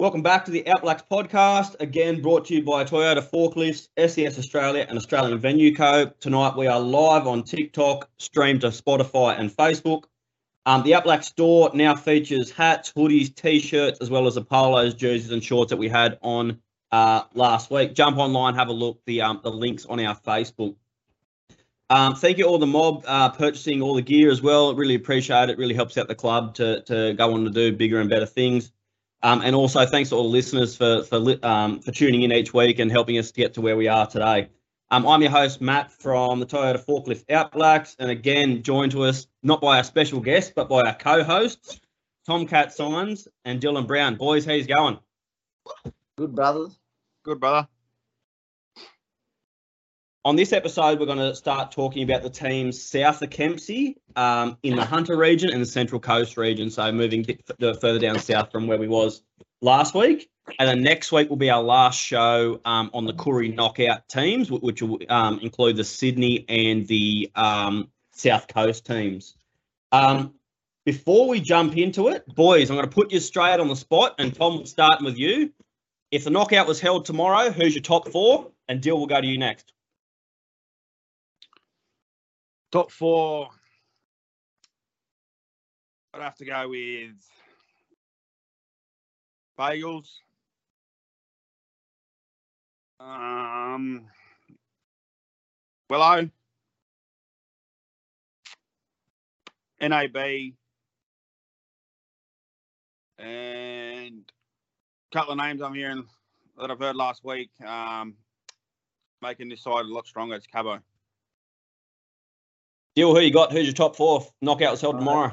Welcome back to the Outblacks podcast. Again, brought to you by Toyota Forklifts, SES Australia, and Australian Venue Co. Tonight we are live on TikTok, streamed to Spotify and Facebook. Um, the Outback store now features hats, hoodies, t-shirts, as well as the polos, jerseys, and shorts that we had on uh, last week. Jump online, have a look. The um, the links on our Facebook. Um, thank you all the mob uh, purchasing all the gear as well. Really appreciate it. Really helps out the club to to go on to do bigger and better things. Um, and also thanks to all the listeners for for um, for tuning in each week and helping us get to where we are today. Um, I'm your host, Matt, from the Toyota Forklift Outblacks. And again, joined to us not by our special guest, but by our co hosts, Tomcat Signs and Dylan Brown. Boys, how's going? Good, brothers. Good, brother. On this episode, we're going to start talking about the teams south of Kempsey um, in the Hunter region and the Central Coast region. So moving further down south from where we was last week. And then next week will be our last show um, on the Koori knockout teams, which will um, include the Sydney and the um, South Coast teams. Um, before we jump into it, boys, I'm going to put you straight on the spot, and Tom, starting with you. If the knockout was held tomorrow, who's your top four? And Dill will go to you next. Top four. I'd have to go with Bagels, um, Wello, NAB, and a couple of names I'm hearing that I've heard last week um, making this side a lot stronger. It's Cabo. Dill, who you got? Who's your top four? Knockout was held tomorrow.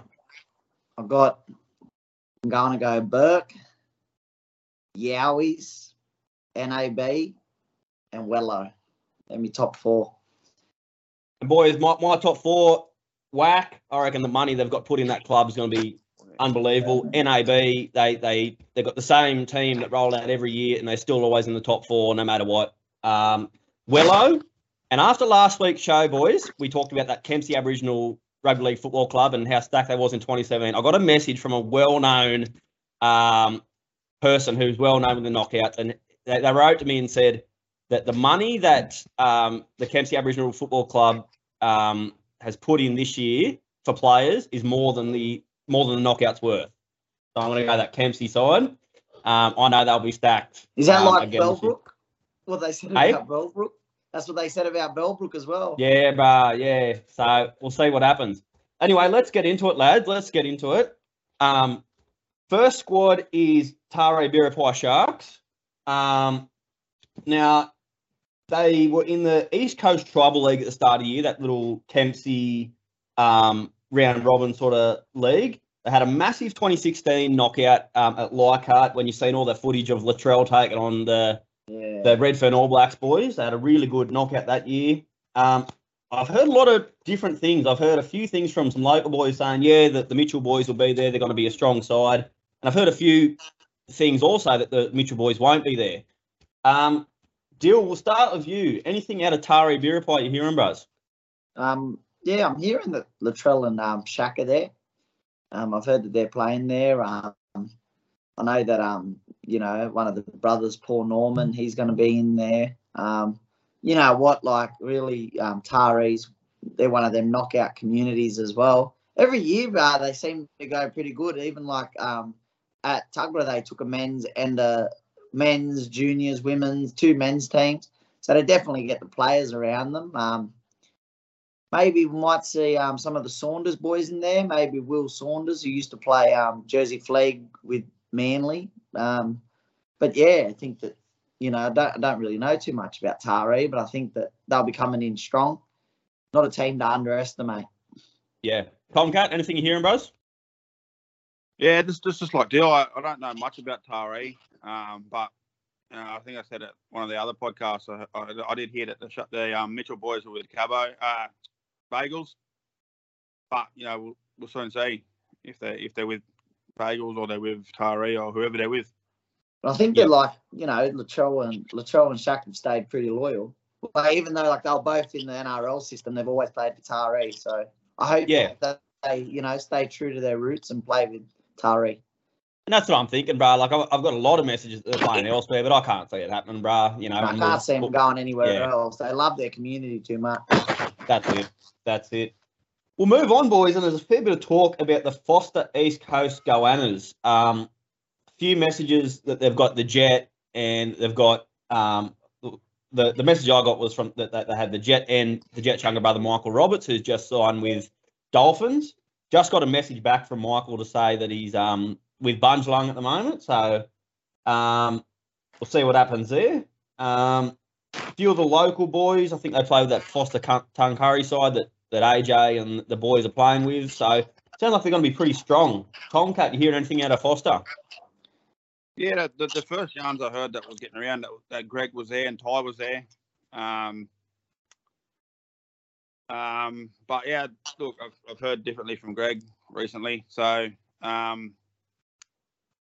I've got, I'm going to go Bourke, Yowies, NAB, and Wello. Let me top four. And boys, my, my top four, whack. I reckon the money they've got put in that club is going to be unbelievable. NAB, they they they got the same team that roll out every year, and they're still always in the top four no matter what. Um, Wello, and after last week's show, boys, we talked about that Kempsey Aboriginal Rugby League Football Club and how stacked they was in 2017. I got a message from a well-known um, person who's well known in the knockouts, and they, they wrote to me and said that the money that um, the Kempsey Aboriginal Football Club um, has put in this year for players is more than the more than the knockouts worth. So I'm going to go that Kempsey side. Um, I know they'll be stacked. Is that um, like Bellbrook? What they said about Bellbrook? That's what they said about Bellbrook as well. Yeah, but yeah. So we'll see what happens. Anyway, let's get into it, lads. Let's get into it. Um, first squad is Taree Biripi Sharks. Um, now, they were in the East Coast Tribal League at the start of the year, that little Kempsey um, round robin sort of league. They had a massive 2016 knockout um, at Leichhardt when you've seen all the footage of Latrell taking on the yeah. the Redfern All Blacks boys. They had a really good knockout that year. Um, I've heard a lot of different things. I've heard a few things from some local boys saying, yeah, that the Mitchell boys will be there. They're going to be a strong side. And I've heard a few things also that the Mitchell boys won't be there. Um, Dill, we'll start with you. Anything out of Taree Biripi you're hearing, bros? Um, yeah, I'm hearing that Latrell and um, Shaka there. Um, I've heard that they're playing there. Um, I know that um, you know, one of the brothers, Paul Norman, he's going to be in there. Um, you know what? Like really, um, Taree's they're one of them knockout communities as well. Every year, uh, they seem to go pretty good. Even like um, at Tuggerah, they took a men's and a men's, juniors, women's, two men's teams. So they definitely get the players around them. Um, maybe we might see um, some of the Saunders boys in there. Maybe Will Saunders, who used to play um, Jersey Flegg with Manly. Um, but yeah, I think that you know I don't, I don't really know too much about Taree, but I think that they'll be coming in strong. Not a team to underestimate. Yeah, Tomcat, anything you're hearing, bros? Yeah, this, this is like Dill. I, I don't know much about Taree, um, but uh, I think I said it one of the other podcasts. I, I, I did hear that the, the um, Mitchell boys were with Cabo uh, Bagels, but you know we'll, we'll soon see if they if they're with Bagels or they're with Taree or whoever they're with. But I think they're like you know Latrell and Latrell and Shaq have stayed pretty loyal. But even though like they're both in the NRL system, they've always played for Taree. So I hope yeah. that they you know stay true to their roots and play with Taree. And that's what I'm thinking, bro. Like I've, I've got a lot of messages that they're playing elsewhere, but I can't see it happening, bro. You know, I can't see them going anywhere yeah. else. They love their community too much. That's it. That's it. We'll move on, boys, and there's a fair bit of talk about the Forster East Coast Goannas. Um, a few messages that they've got the Jet, and they've got um, the the message I got was from that, that they had the Jet and the Jet's younger brother Michael Roberts, who's just signed with Dolphins. Just got a message back from Michael to say that he's um with Bundjalung at the moment, so um, we'll see what happens there. Um, a few of the local boys, I think they play with that Forster Tuncurry side that, that AJ and the boys are playing with. So sounds like they're going to be pretty strong. Tomcat, you hearing anything out of Forster? Yeah, the, the, first yarns I heard that was getting around that, that Greg was there and Ty was there. Um, um, but yeah, look, I've, I've heard differently from Greg recently. So um,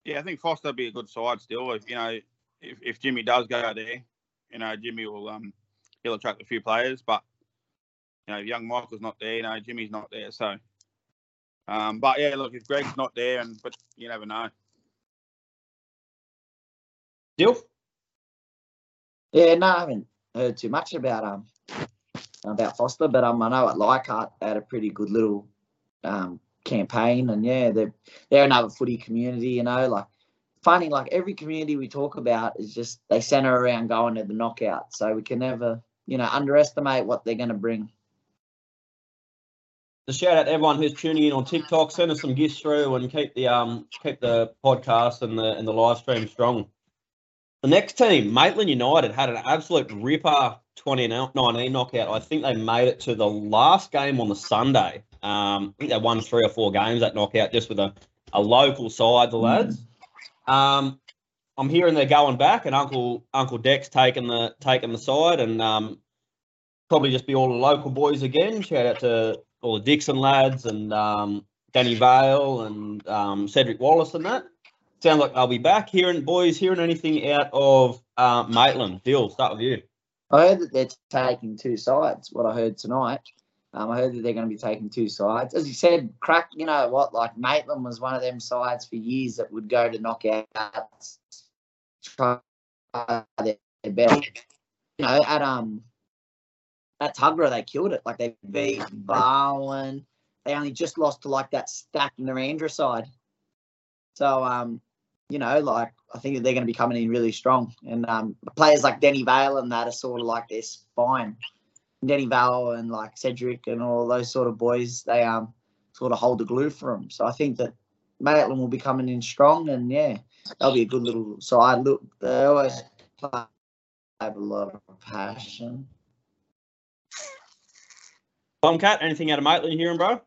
yeah, I think Forster would be a good side still. If you know, if, if Jimmy does go there, you know, Jimmy will um he'll attract a few players. But you know, young Michael's not there. You know, Jimmy's not there. So. Um, but yeah, look, if Greg's not there, and but you never know. Still? Yeah, no, I haven't heard too much about um about Forster, but um, I know at Leichhardt they had a pretty good little um campaign, and yeah, they're they're another footy community, you know, like funny, like every community we talk about is just they center around going to the knockout, so we can never, you know, underestimate what they're going to bring. The shout out to everyone who's tuning in on TikTok. Send us some gifts through and keep the um keep the podcast and the and the live stream strong. The next team, Maitland United, had an absolute ripper 2019 knockout. I think they made it to the last game on the Sunday. Um, I think they won three or four games that knockout just with a, a local side, the lads. Um, I'm hearing they're going back, and Uncle Uncle Dex taking the taking the side, and um, probably just be all the local boys again. Shout out to all the Dixon lads and um, Danny Vale and um, Cedric Wallace and that. Sounds like I'll be back. Hearing boys, hearing anything out of uh, Maitland? Dill, start with you. I heard that they're taking two sides. What I heard tonight, um, I heard that they're going to be taking two sides. As you said, crack. You know what? Like Maitland was one of them sides for years that would go to knockouts, try their best. You know, at um, at Tuggerah they killed it. Like they beat Barwon. They only just lost to like that stack in the Andrew side. So um, you know, like I think that they're going to be coming in really strong. And um, players like Denny Vale and that are sort of like their spine. Denny Vale and like Cedric and all those sort of boys, they um sort of hold the glue for them. So I think that Maitland will be coming in strong, and yeah, that'll be a good little side. Look, they always have a lot of passion. Tomcat, anything out of Maitland hearing, bro?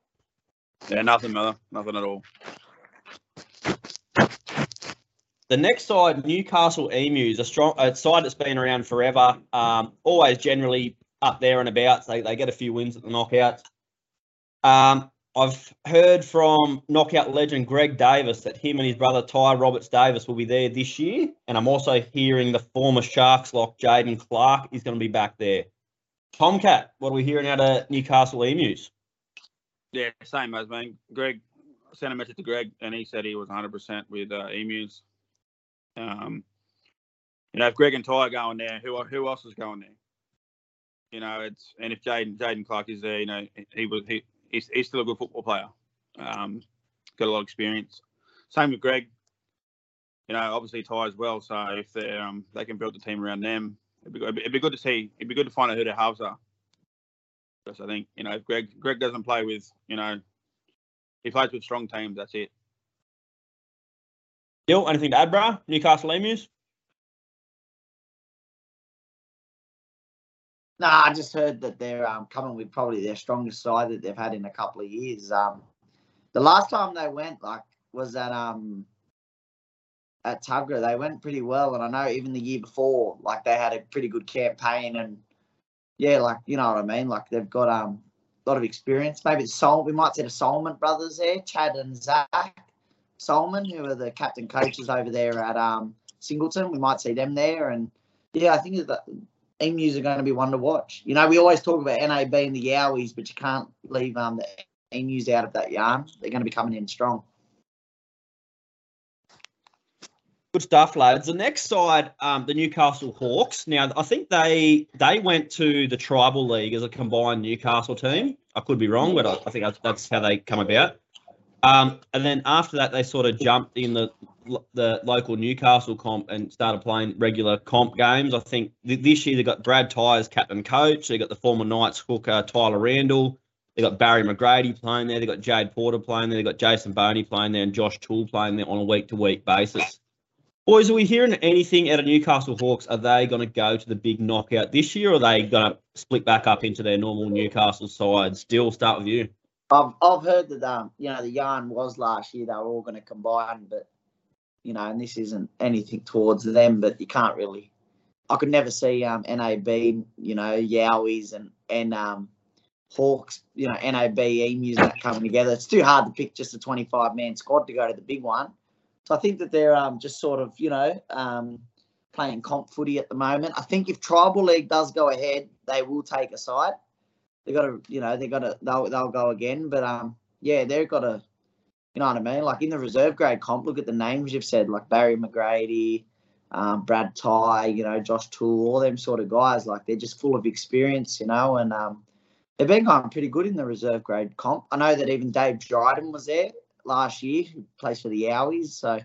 Yeah, nothing, Miller. Nothing at all. The next side, Newcastle Emus, a strong a side that's been around forever. Um, always generally up there and about. They they get a few wins at the knockouts. Um, I've heard from knockout legend Greg Davis that him and his brother Ty Roberts Davis will be there this year, and I'm also hearing the former Sharks lock Jaden Clark is going to be back there. Tomcat, what are we hearing out of Newcastle Emus? Yeah, same as man. Greg sent a message to Greg, and he said he was 100% with uh, emus. Um, you know, if Greg and Ty are going there, who who else is going there? You know, it's and if Jaden Jaden Clark is there, you know, he was he he's, he's still a good football player. Um, got a lot of experience. Same with Greg. You know, obviously Ty as well. So if they um they can build the team around them, it'd be good. It'd be good to see. It'd be good to find out who their halves are. Because I think you know if Greg Greg doesn't play with you know he plays with strong teams. That's it. Dill, anything to add, bro? Newcastle Emus? Nah, I just heard that they're um, coming with probably their strongest side that they've had in a couple of years. Um, the last time they went, like, was that um at Tuggerah. They went pretty well, and I know even the year before, like, they had a pretty good campaign, and yeah, like, you know what I mean. Like, they've got um a lot of experience. Maybe it's Sol. We might say the Solomon brothers there, Chad and Zach Solomon, who are the captain coaches over there at um Singleton. We might see them there, and yeah, I think that emus are going to be one to watch. You know, we always talk about NAB and the Yowies, but you can't leave um, the emus out of that yarn. They're going to be coming in strong. Good stuff, lads. The next side, um, the Newcastle Hawks. Now, I think they they went to the tribal league as a combined Newcastle team. I could be wrong, but I, I think that's, how they come about. Um, and then after that, they sort of jumped in the the local Newcastle comp and started playing regular comp games. I think th- this year they got Brad Tyers captain coach. They got the former Knights hooker Tyler Randall. They got Barry McGrady playing there. They got Jade Porter playing there. They got Jason Boney playing there, and Josh Toole playing there on a week to week basis. Boys, are we hearing anything out of Newcastle Hawks? Are they going to go to the big knockout this year, or are they going to split back up into their normal Newcastle side? Still, start with you. I've I've heard that um you know the yarn was last year they were all going to combine, but you know, and this isn't anything towards them, but you can't really. I could never see um NAB, you know, Yowies and and um Hawks, you know, NAB Emus that coming together. It's too hard to pick just a 25 man squad to go to the big one. So I think that they're um, just sort of, you know, um, playing comp footy at the moment. I think if Tribal League does go ahead, they will take a side. They got to, you know, they got to, they'll, they'll go again. But um, yeah, they've got to, you know what I mean? Like in the reserve grade comp, look at the names you've said, like Barry McGrady, um, Brad Ty, you know, Josh Toole, all them sort of guys. Like they're just full of experience, you know, and um, they've been going pretty good in the reserve grade comp. I know that even Dave Dryden was there last year, who plays for the Yowies. So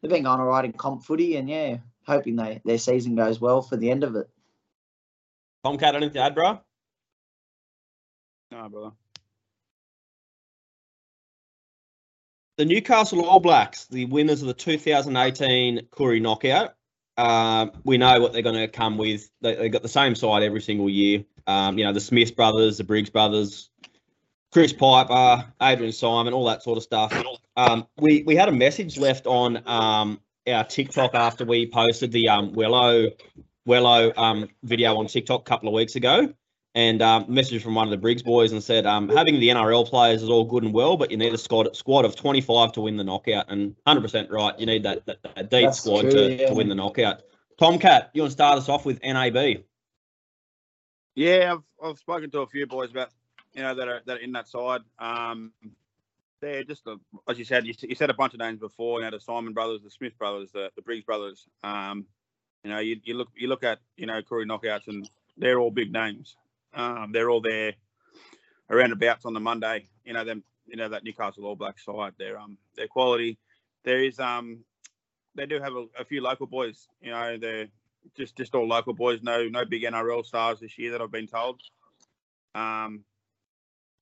they've been going all right in comp footy, and yeah, hoping they their season goes well for the end of it. Tomcat, anything to add, bro? No, brother. The Newcastle All Blacks, the winners of the 2018 Koori Knockout. Um, we know what they're going to come with. They, they got the same side every single year. Um, you know, the Smith brothers, the Briggs brothers, Chris Piper, Adrian Simon, all that sort of stuff. Um, we we had a message left on um, our TikTok after we posted the um, Wello Wello um, video on TikTok a couple of weeks ago, and um, message from one of the Briggs boys and said um, having the NRL players is all good and well, but you need a squad squad of 25 to win the knockout, and 100% right, you need that that, that deep That's squad true, to, yeah. to win the knockout. Tomcat, you want to start us off with NAB? Yeah, I've, I've spoken to a few boys about you know that are that are in that side. Um, they're just a, as you said, you, you said a bunch of names before. You know the Simon brothers, the Smith brothers, the, the Briggs brothers. Um, you know you, you look you look at you know Koori knockouts and they're all big names. Um, they're all there around abouts on the Monday. You know them. You know that Newcastle All Black side. They're um their quality. There is um they do have a, a few local boys. You know they're just just all local boys. No no big NRL stars this year that I've been told. Um,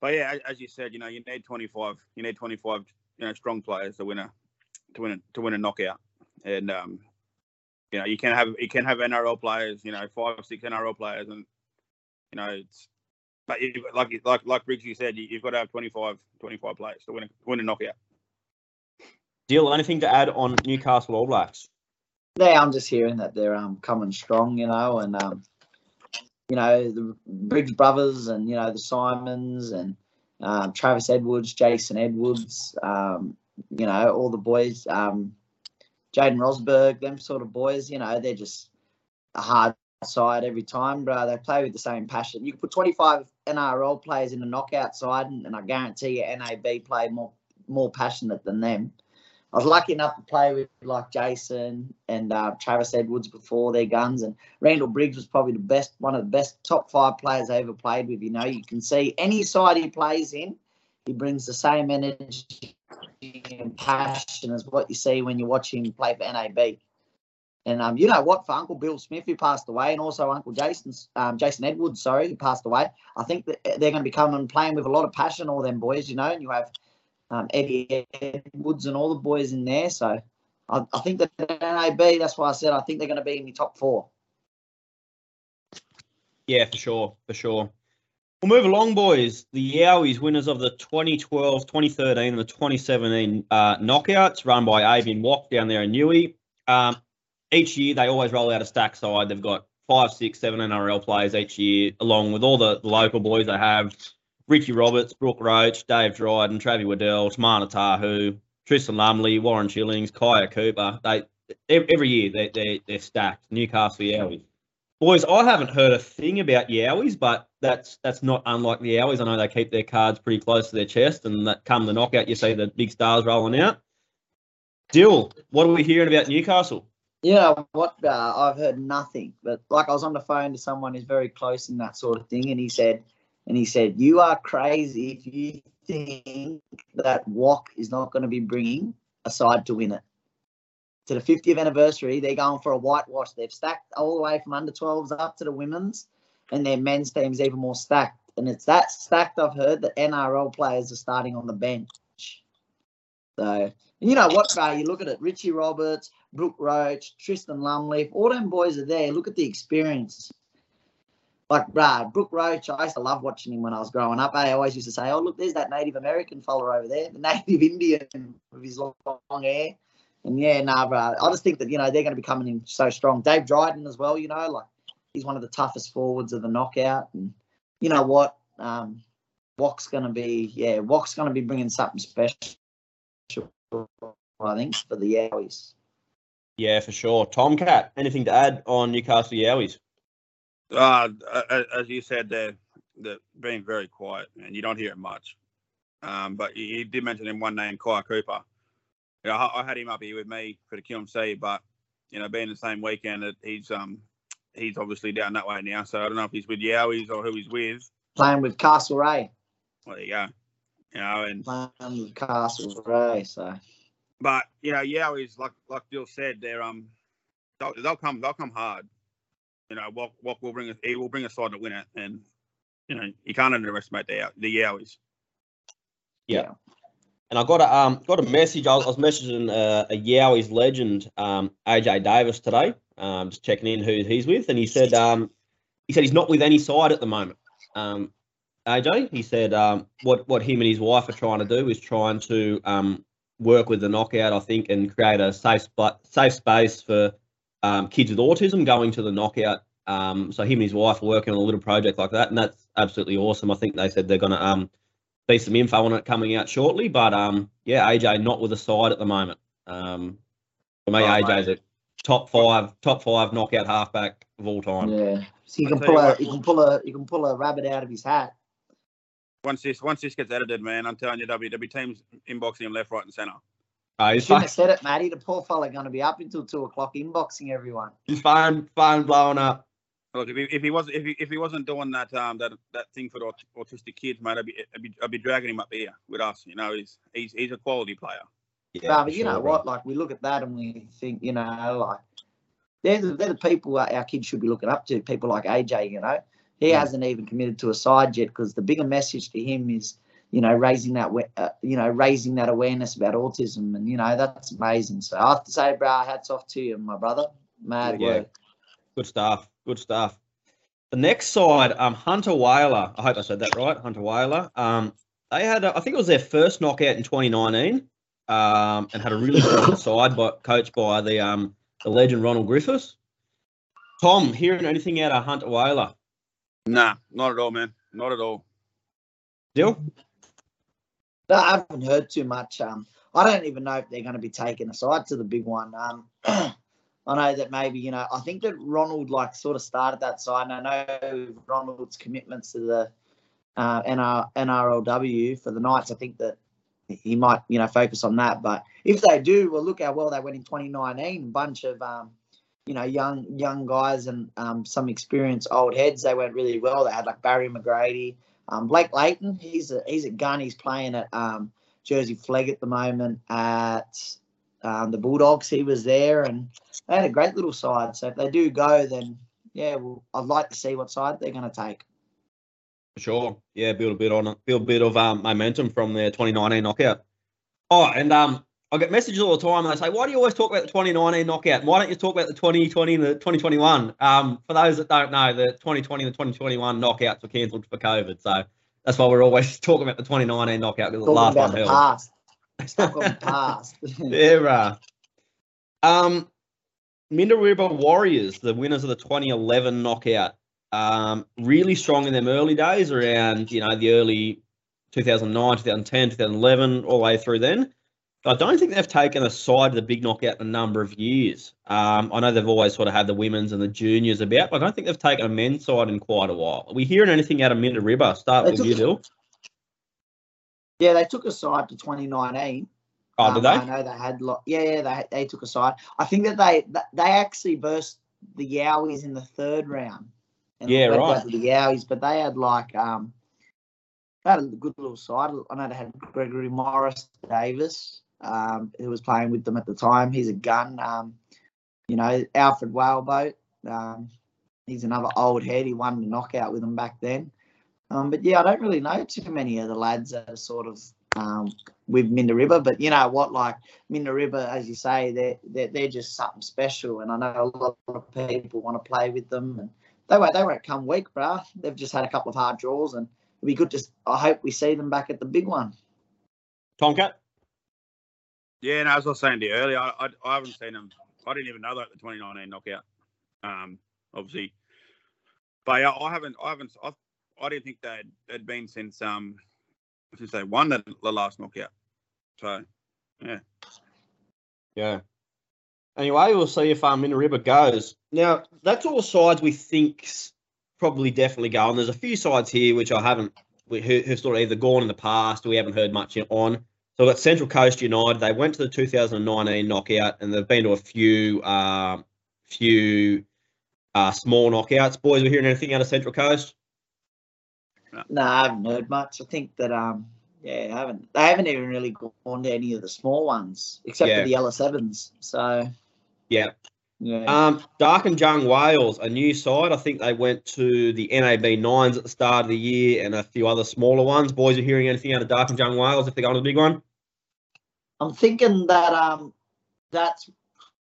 but yeah, as, as you said, you know you need 25. You need 25. You know strong players to win a to win a, to win a knockout. And um, you know you can have you can have NRL players. You know five or six NRL players, and you know it's. But you, like like like Briggs, you said, you, you've got to have 25, 25 players to win a win a knockout. Dill anything to add on Newcastle All Blacks? Yeah, I'm just hearing that they're um coming strong, you know, and um, you know the Briggs brothers and you know the Simons and um, Travis Edwards, Jason Edwards, um, you know all the boys, um, Jaden Rosberg, them sort of boys, you know, they're just a hard side every time, bro. They play with the same passion. You can put 25 NRL players in a knockout side, and, and I guarantee you NAB play more more passionate than them. I was lucky enough to play with like Jason and uh, Travis Edwards before their guns, and Randall Briggs was probably the best, one of the best top five players I ever played with. You know, you can see any side he plays in, he brings the same energy and passion as what you see when you watch him play for NAB. And um, you know what? For Uncle Bill Smith, who passed away, and also Uncle Jason's um, Jason Edwards, sorry, who passed away, I think that they're going to be coming and playing with a lot of passion, all them boys, you know. And you have um, Eddie Woods and all the boys in there. So I, I think that NAB, that's why I said I think they're going to be in the top four. Yeah, for sure, for sure. We'll move along, boys. The Yowies, winners of the 2012, 2013, and the 2017 uh, knockouts, run by Avian Walk down there in Newey. Um, each year, they always roll out a stack side. They've got five, six, seven NRL players each year, along with all the, the local boys they have. Richie Roberts, Brooke Roach, Dave Dryden, Travis Waddell, Timana Tahu, Tristan Lumley, Warren Chillings, Kaya Cooper. They every year they they they're stacked. Newcastle Yowies. Boys, I haven't heard a thing about Yowies, but that's that's not unlike the Yowies. I know they keep their cards pretty close to their chest, and that come the knockout, you see the big stars rolling out. Dill, what are we hearing about Newcastle? Yeah, what? Uh, I've heard nothing, but like I was on the phone to someone who's very close in that sort of thing, and he said, and he said, you are crazy if you think that WOC is not going to be bringing a side to win it. To the 50th anniversary, they're going for a whitewash. They've stacked all the way from under 12s up to the women's, and their men's team's even more stacked. And it's that stacked, I've heard, that NRL players are starting on the bench. So, you know what, bro? You look at it Richie Roberts, Brooke Roach, Tristan Lumley, all them boys are there. Look at the experience. Like, bruh, Brooke Roach, I used to love watching him when I was growing up. I always used to say, oh, look, there's that Native American fella over there, the Native Indian with his long, long hair. And yeah, nah, bro. I just think that, you know, they're going to be coming in so strong. Dave Dryden as well, you know, like he's one of the toughest forwards of the knockout. And you know what? Um, going to be, yeah, WOC's going to be bringing something special, I think, for the Yowies. Yeah, for sure. Tomcat, anything to add on Newcastle Yowies? Uh, as you said, they're, they're being very quiet, and you don't hear it much. Um, but you, did mention him one name, Kai Cooper. You know, I, I, had him up here with me for the QMC, but you know, being the same weekend, that he's um he's obviously down that way now. So I don't know if he's with Yowies or who he's with. Playing with Castlereagh. Well, there you go. You know, and playing with Castlereagh. So, but you know, Yowies, like like Bill said, they're um they'll, they'll come they'll come hard you know, what what will bring us he will bring a side to win it, and you know you can't underestimate the the Yowies. Yeah. And I got a um got a message. I was, I was messaging uh, a Yowies legend, um, AJ Davis today, um, just checking in who he's with, and he said um he said he's not with any side at the moment. Um, AJ, he said um what what him and his wife are trying to do is trying to work with the knockout, I think, and create a safe spot, safe space for um, kids with autism going to the knockout. Um, so him and his wife are working on a little project like that, and that's absolutely awesome. I think they said they're going to um, be some info on it coming out shortly. But um, yeah, AJ not with a side at the moment. Um, for me, oh, AJ's mate. a top five, top five knockout halfback of all time. Yeah, so you can pull a, you can pull a, you can pull a rabbit out of his hat. Once this, once this gets edited, man, I'm telling you, there'll be, there'll be teams inboxing him left, right, and centre. Uh, he's shouldn't have said it, Matty. The poor fella going to be up until two o'clock inboxing everyone. His phone, phone blowing up. Look, if he, if he was if he, if he wasn't doing that um that that thing for the autistic kids, mate, I'd be, I'd be I'd be dragging him up here with us. You know, he's he's he's a quality player. Yeah, but you sure, know bro. what? Like we look at that and we think, you know, like they're the, they're the people our kids should be looking up to. People like AJ, you know, he yeah. hasn't even committed to a side yet because the bigger message to him is you know, raising that, uh, you know, raising that awareness about autism, and you know, that's amazing. So I have to say, bro, hats off to you, my brother. Mad yeah. work. Good stuff. Good stuff. The next side, um, Hunter Whaler. I hope I said that right. Hunter Whaler. Um, they had, a, I think it was their first knockout in 2019, um, and had a really strong side, but coached by the um, the legend Ronald Griffiths. Tom, hearing anything out of Hunter Whaler? Nah, not at all, man. Not at all. Dill? I haven't heard too much. Um, I don't even know if they're going to be taken aside to the big one. Um, I know that maybe you know. I think that Ronald like sort of started that side. And I know Ronald's commitments to the uh, NR, NRLW for the Knights. I think that he might you know focus on that. But if they do, well, look how well they went in 2019. A Bunch of um, you know young young guys and um, some experienced old heads. They went really well. They had like Barry McGrady. Um, Blake Layton, he's a he's a gun. He's playing at um, Jersey Flegg at the moment at um, the Bulldogs. He was there, and they had a great little side. So if they do go, then yeah, well, I'd like to see what side they're going to take. For sure, yeah, build a bit on it, build a bit of um, momentum from their 2019 knockout. Oh, and um, I get messages all the time. And they say, "Why do you always talk about the 2019 knockout? Why don't you talk about the 2020 and the 2021?" Um, for those that don't know, the 2020 and the 2021 knockouts were cancelled for COVID, so that's why we're always talking about the 2019 knockout because the last one held. Past. Stuck on the past. yeah. Um, Mindaribba Warriors, the winners of the 2011 knockout, um, really strong in them early days around you know the early 2009, 2010, 2011, all the way through then. I don't think they've taken a side of the big knockout in a number of years. Um, I know they've always sort of had the women's and the juniors about, but I don't think they've taken a men's side in quite a while. Are we hearing anything out of Mindaribba? Start they with you, Bill. Yeah, they took a side to 2019. Oh, did Um, they? I know they had lot. Yeah, yeah, they they took a side. I think that they they actually burst the Yowies in the third round. And Yeah, right. The Yowies, but they had like um, they had a good little side. I know they had Gregory Morris Davis, um, who was playing with them at the time. He's a gun. Um, you know, Alfred Whaleboat. Um, he's another old head. He won the knockout with them back then. Um, but yeah, I don't really know too many of the lads that are sort of um, with Mindaribba. But you know what, like Mindaribba, as you say, they're, they're they're just something special, and I know a lot of people want to play with them, and they won't they won't come weak, bruh. They've just had a couple of hard draws, and it'd be good. To I hope we see them back at the big one. Tomcat? Yeah, no, as I was saying to you earlier, I, I, I haven't seen them. I didn't even know that the 2019 knockout. Um, obviously, but yeah, I haven't. I haven't. I, I didn't think they'd had been since um since they won the, the last knockout. So Yeah. Yeah. Anyway, we'll see if um, River goes. Now, that's all sides we think's probably definitely going. There's a few sides here which I haven't, who, who've sort of either gone in the past or we haven't heard much on. So we've got Central Coast United. They went to the 2019 knockout and they've been to a few, uh, few uh, small knockouts. Boys, are we hearing anything out of Central Coast? No, I haven't heard much. I think that um yeah, I haven't they haven't even really gone to any of the small ones except Yeah. for the Yellow Sevens. So Yeah. yeah. Um, Darkinjung Wales, a new side. I think they went to the NAB nines at the start of the year and a few other smaller ones. Boys, are hearing anything out of Darkinjung Wales if they're going to the big one? I'm thinking that um that's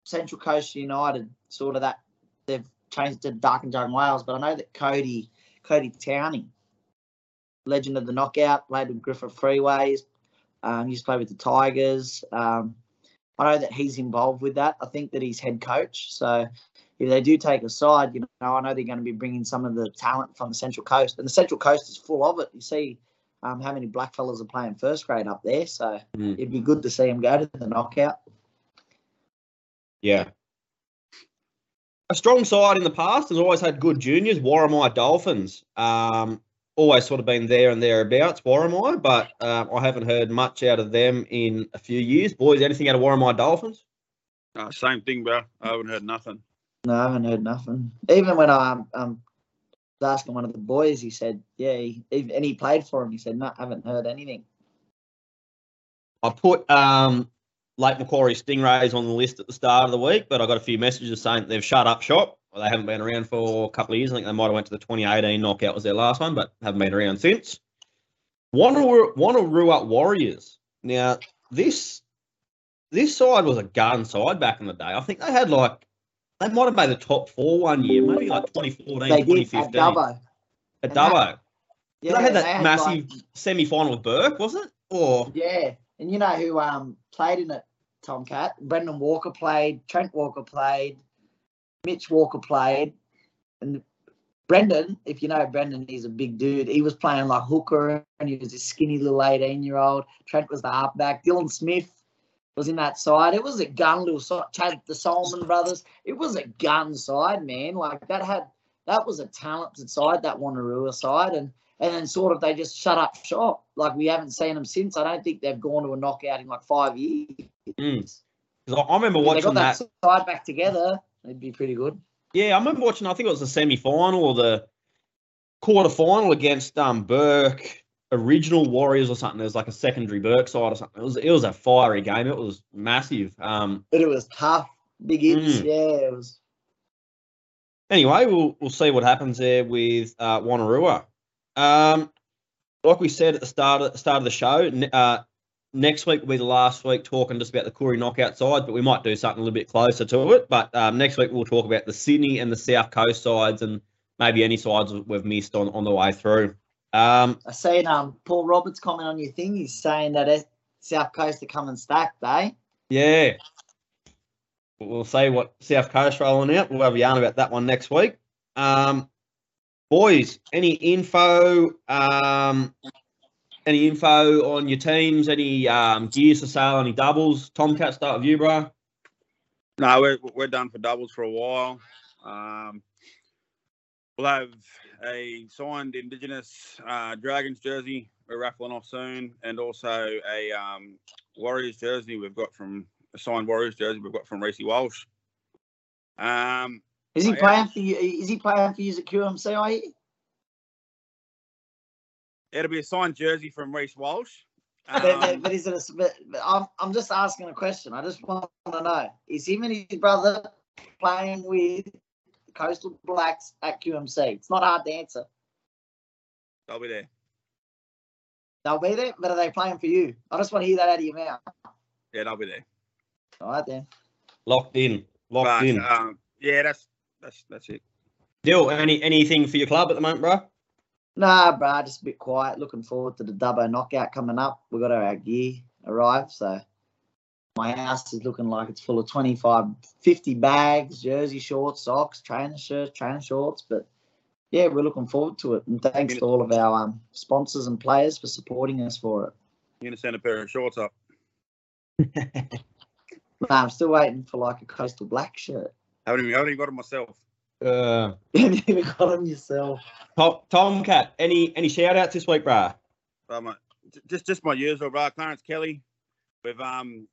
Central Coast United, sort of that they've changed to Darkinjung Wales, but I know that Cody Cody Towney, legend of the knockout, played with Griffith Freeways, um, used to play with the Tigers. Um, I know that he's involved with that. I think that he's head coach. So if they do take a side, you know, I know they're going to be bringing some of the talent from the Central Coast, and the Central Coast is full of it. You see um, how many black fellas are playing first grade up there, so Mm. it'd be good to see them go to the knockout. Yeah. A strong side in the past has always had good juniors. Warramai Dolphins. Um, always sort of been there and thereabouts, Warramai, but um, I haven't heard much out of them in a few years. Boys, anything out of Warramai Dolphins? uh, same thing, bro. I haven't heard nothing. No, I haven't heard nothing. Even when I um, um was asking one of the boys, he said, "Yeah," he, and he played for him. He said, "No, I haven't heard anything." I put um, Lake Macquarie Stingrays on the list at the start of the week, but I got a few messages saying they've shut up shop. Well, they haven't been around for a couple of years. I think they might have went to the 2018 knockout was their last one, but haven't been around since. Wonnarua Warriors. Now this this side was a gun side back in the day. I think they had like they might have made the top four one year, maybe like 2014, They did at 2015 Dubbo. At Dubbo. Yeah, they had that like- massive semi final with Bourke, was it? Or yeah, and you know who um played in it? Tomcat. Brendan Walker played. Trent Walker played. Mitch Walker played, and Brendan, if you know Brendan, he's a big dude. He was playing like hooker, and he was a skinny little eighteen-year-old. Trent was the halfback. Dylan Smith was in that side. It was a gun little side. Chad, the Solomon brothers. It was a gun side, man. Like that had that was a talented side, that Wonnarua side, and and then sort of they just shut up shop. Like we haven't seen them since. I don't think they've gone to a knockout in like five years. Mm. I remember If they watching got that. that side back together, it'd be pretty good. Yeah, I remember watching. I think it was the semi final or the quarter final against um Bourke Original Warriors or something. There was like a secondary Bourke side or something. It was it was a fiery game. It was massive. Um. But it was tough, big hits. Mm. Yeah, it was. Anyway, we'll we'll see what happens there with uh, Wonnarua. Um, like we said at the start of, start of the show, uh, next week will be the last week talking just about the Koori knockout sides, but we might do something a little bit closer to it. But um, next week we'll talk about the Sydney and the South Coast sides and maybe any sides we've missed on, on the way through. Um, I seen um Paul Roberts comment on your thing. He's saying that South Coast are coming stacked, eh? yeah, we'll see what South Coast rolling out. We'll have a yarn about that one next week. Um, boys, any info? Um, any info on your teams? Any um, gears for sale? Any doubles? Tomcat, start with you, bro. No, we're we're done for doubles for a while. Um, we'll have a signed Indigenous uh, Dragons jersey we're raffling off soon, and also a um, Warriors jersey we've got from a signed Warriors jersey we've got from Reece Walsh. Um, Is he playing for you? Is he playing for you at QMC? It'll be a signed jersey from Reece Walsh. But, but, Um, but is it a, but, but I'm, I'm just asking a question. I just want to know: Is him and his brother playing with Coastal Blacks at QMC? It's not hard to answer. they'll be there. They'll be there, but are they playing for you? I just want to hear that out of your mouth. Yeah, they'll be there. All right then. Locked in. Locked But in. um, yeah, that's that's that's it. Dill, any anything for your club at the moment, bro? Nah, bro, just a bit quiet. Looking forward to the Dubbo knockout coming up. We got our gear arrived, so my house is looking like it's full of 25, 50 bags, jersey shorts, socks, trainer shirts, trainer shorts. But yeah, we're looking forward to it. And thanks to all of our um, sponsors and players for supporting us for it. You're gonna send a pair of shorts up. Nah, I'm still waiting for like a coastal black shirt. Haven't even, haven't even got it myself. Uh, you even got them yourself. Tom, Tomcat, any any shout outs this week, bro? But my, just just my usual, bro. Clarence Kelly. With um,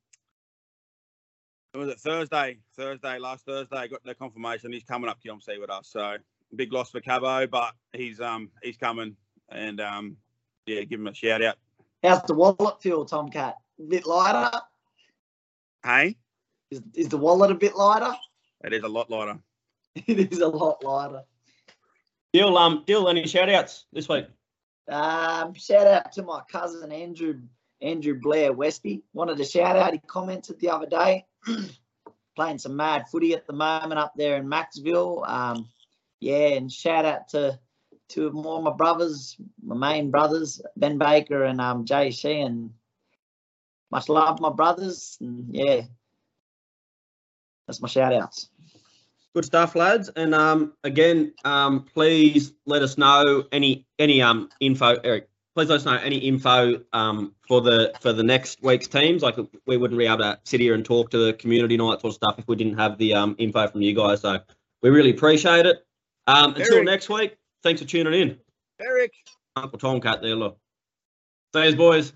it was it Thursday? Thursday, last Thursday, got the confirmation he's coming up to QMC with us. So big loss for Cabo, but he's um he's coming and um yeah, give him a shout out. How's the wallet feel, Tomcat? A bit lighter? Hey, Is, is the wallet a bit lighter? it is a lot lighter. it is a lot lighter. Dill, um, Dill, any shout outs this week? Um, shout out to my cousin Andrew Andrew Blair Westby. Wanted to shout out. He commented the other day, playing some mad footy at the moment up there in Macksville. Um, yeah, and shout out to two of more my brothers, my main brothers, Ben Baker and um Jay Sheehan. Much love, my brothers, and yeah, that's my shout outs. Good stuff, lads. And um, again, um, please let us know any any um info, Eric. Please let us know any info um for the for the next week's teams. Like we wouldn't be able to sit here and talk to the community and all that sort of stuff if we didn't have the um info from you guys. So we really appreciate it. Um, until next week. Thanks for tuning in. Eric. Uncle Tomcat there, look. You, boys.